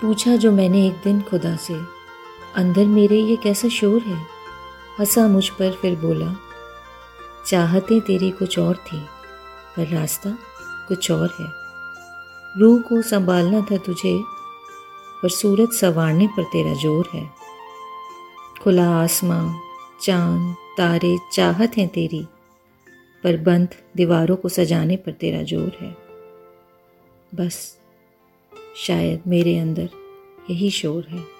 पूछा जो मैंने एक दिन खुदा से, अंदर मेरे ये कैसा शोर है? हंसा मुझ पर, फिर बोला, चाहते तेरी कुछ और थी, पर रास्ता कुछ और है। रूह को संभालना था तुझे, पर सूरत संवारने पर तेरा ज़ोर है। खुला आसमां, चाँद, तारे चाहत हैं तेरी, पर बंद दीवारों को सजाने पर तेरा ज़ोर है। बस। शायद मेरे अंदर यही शोर है।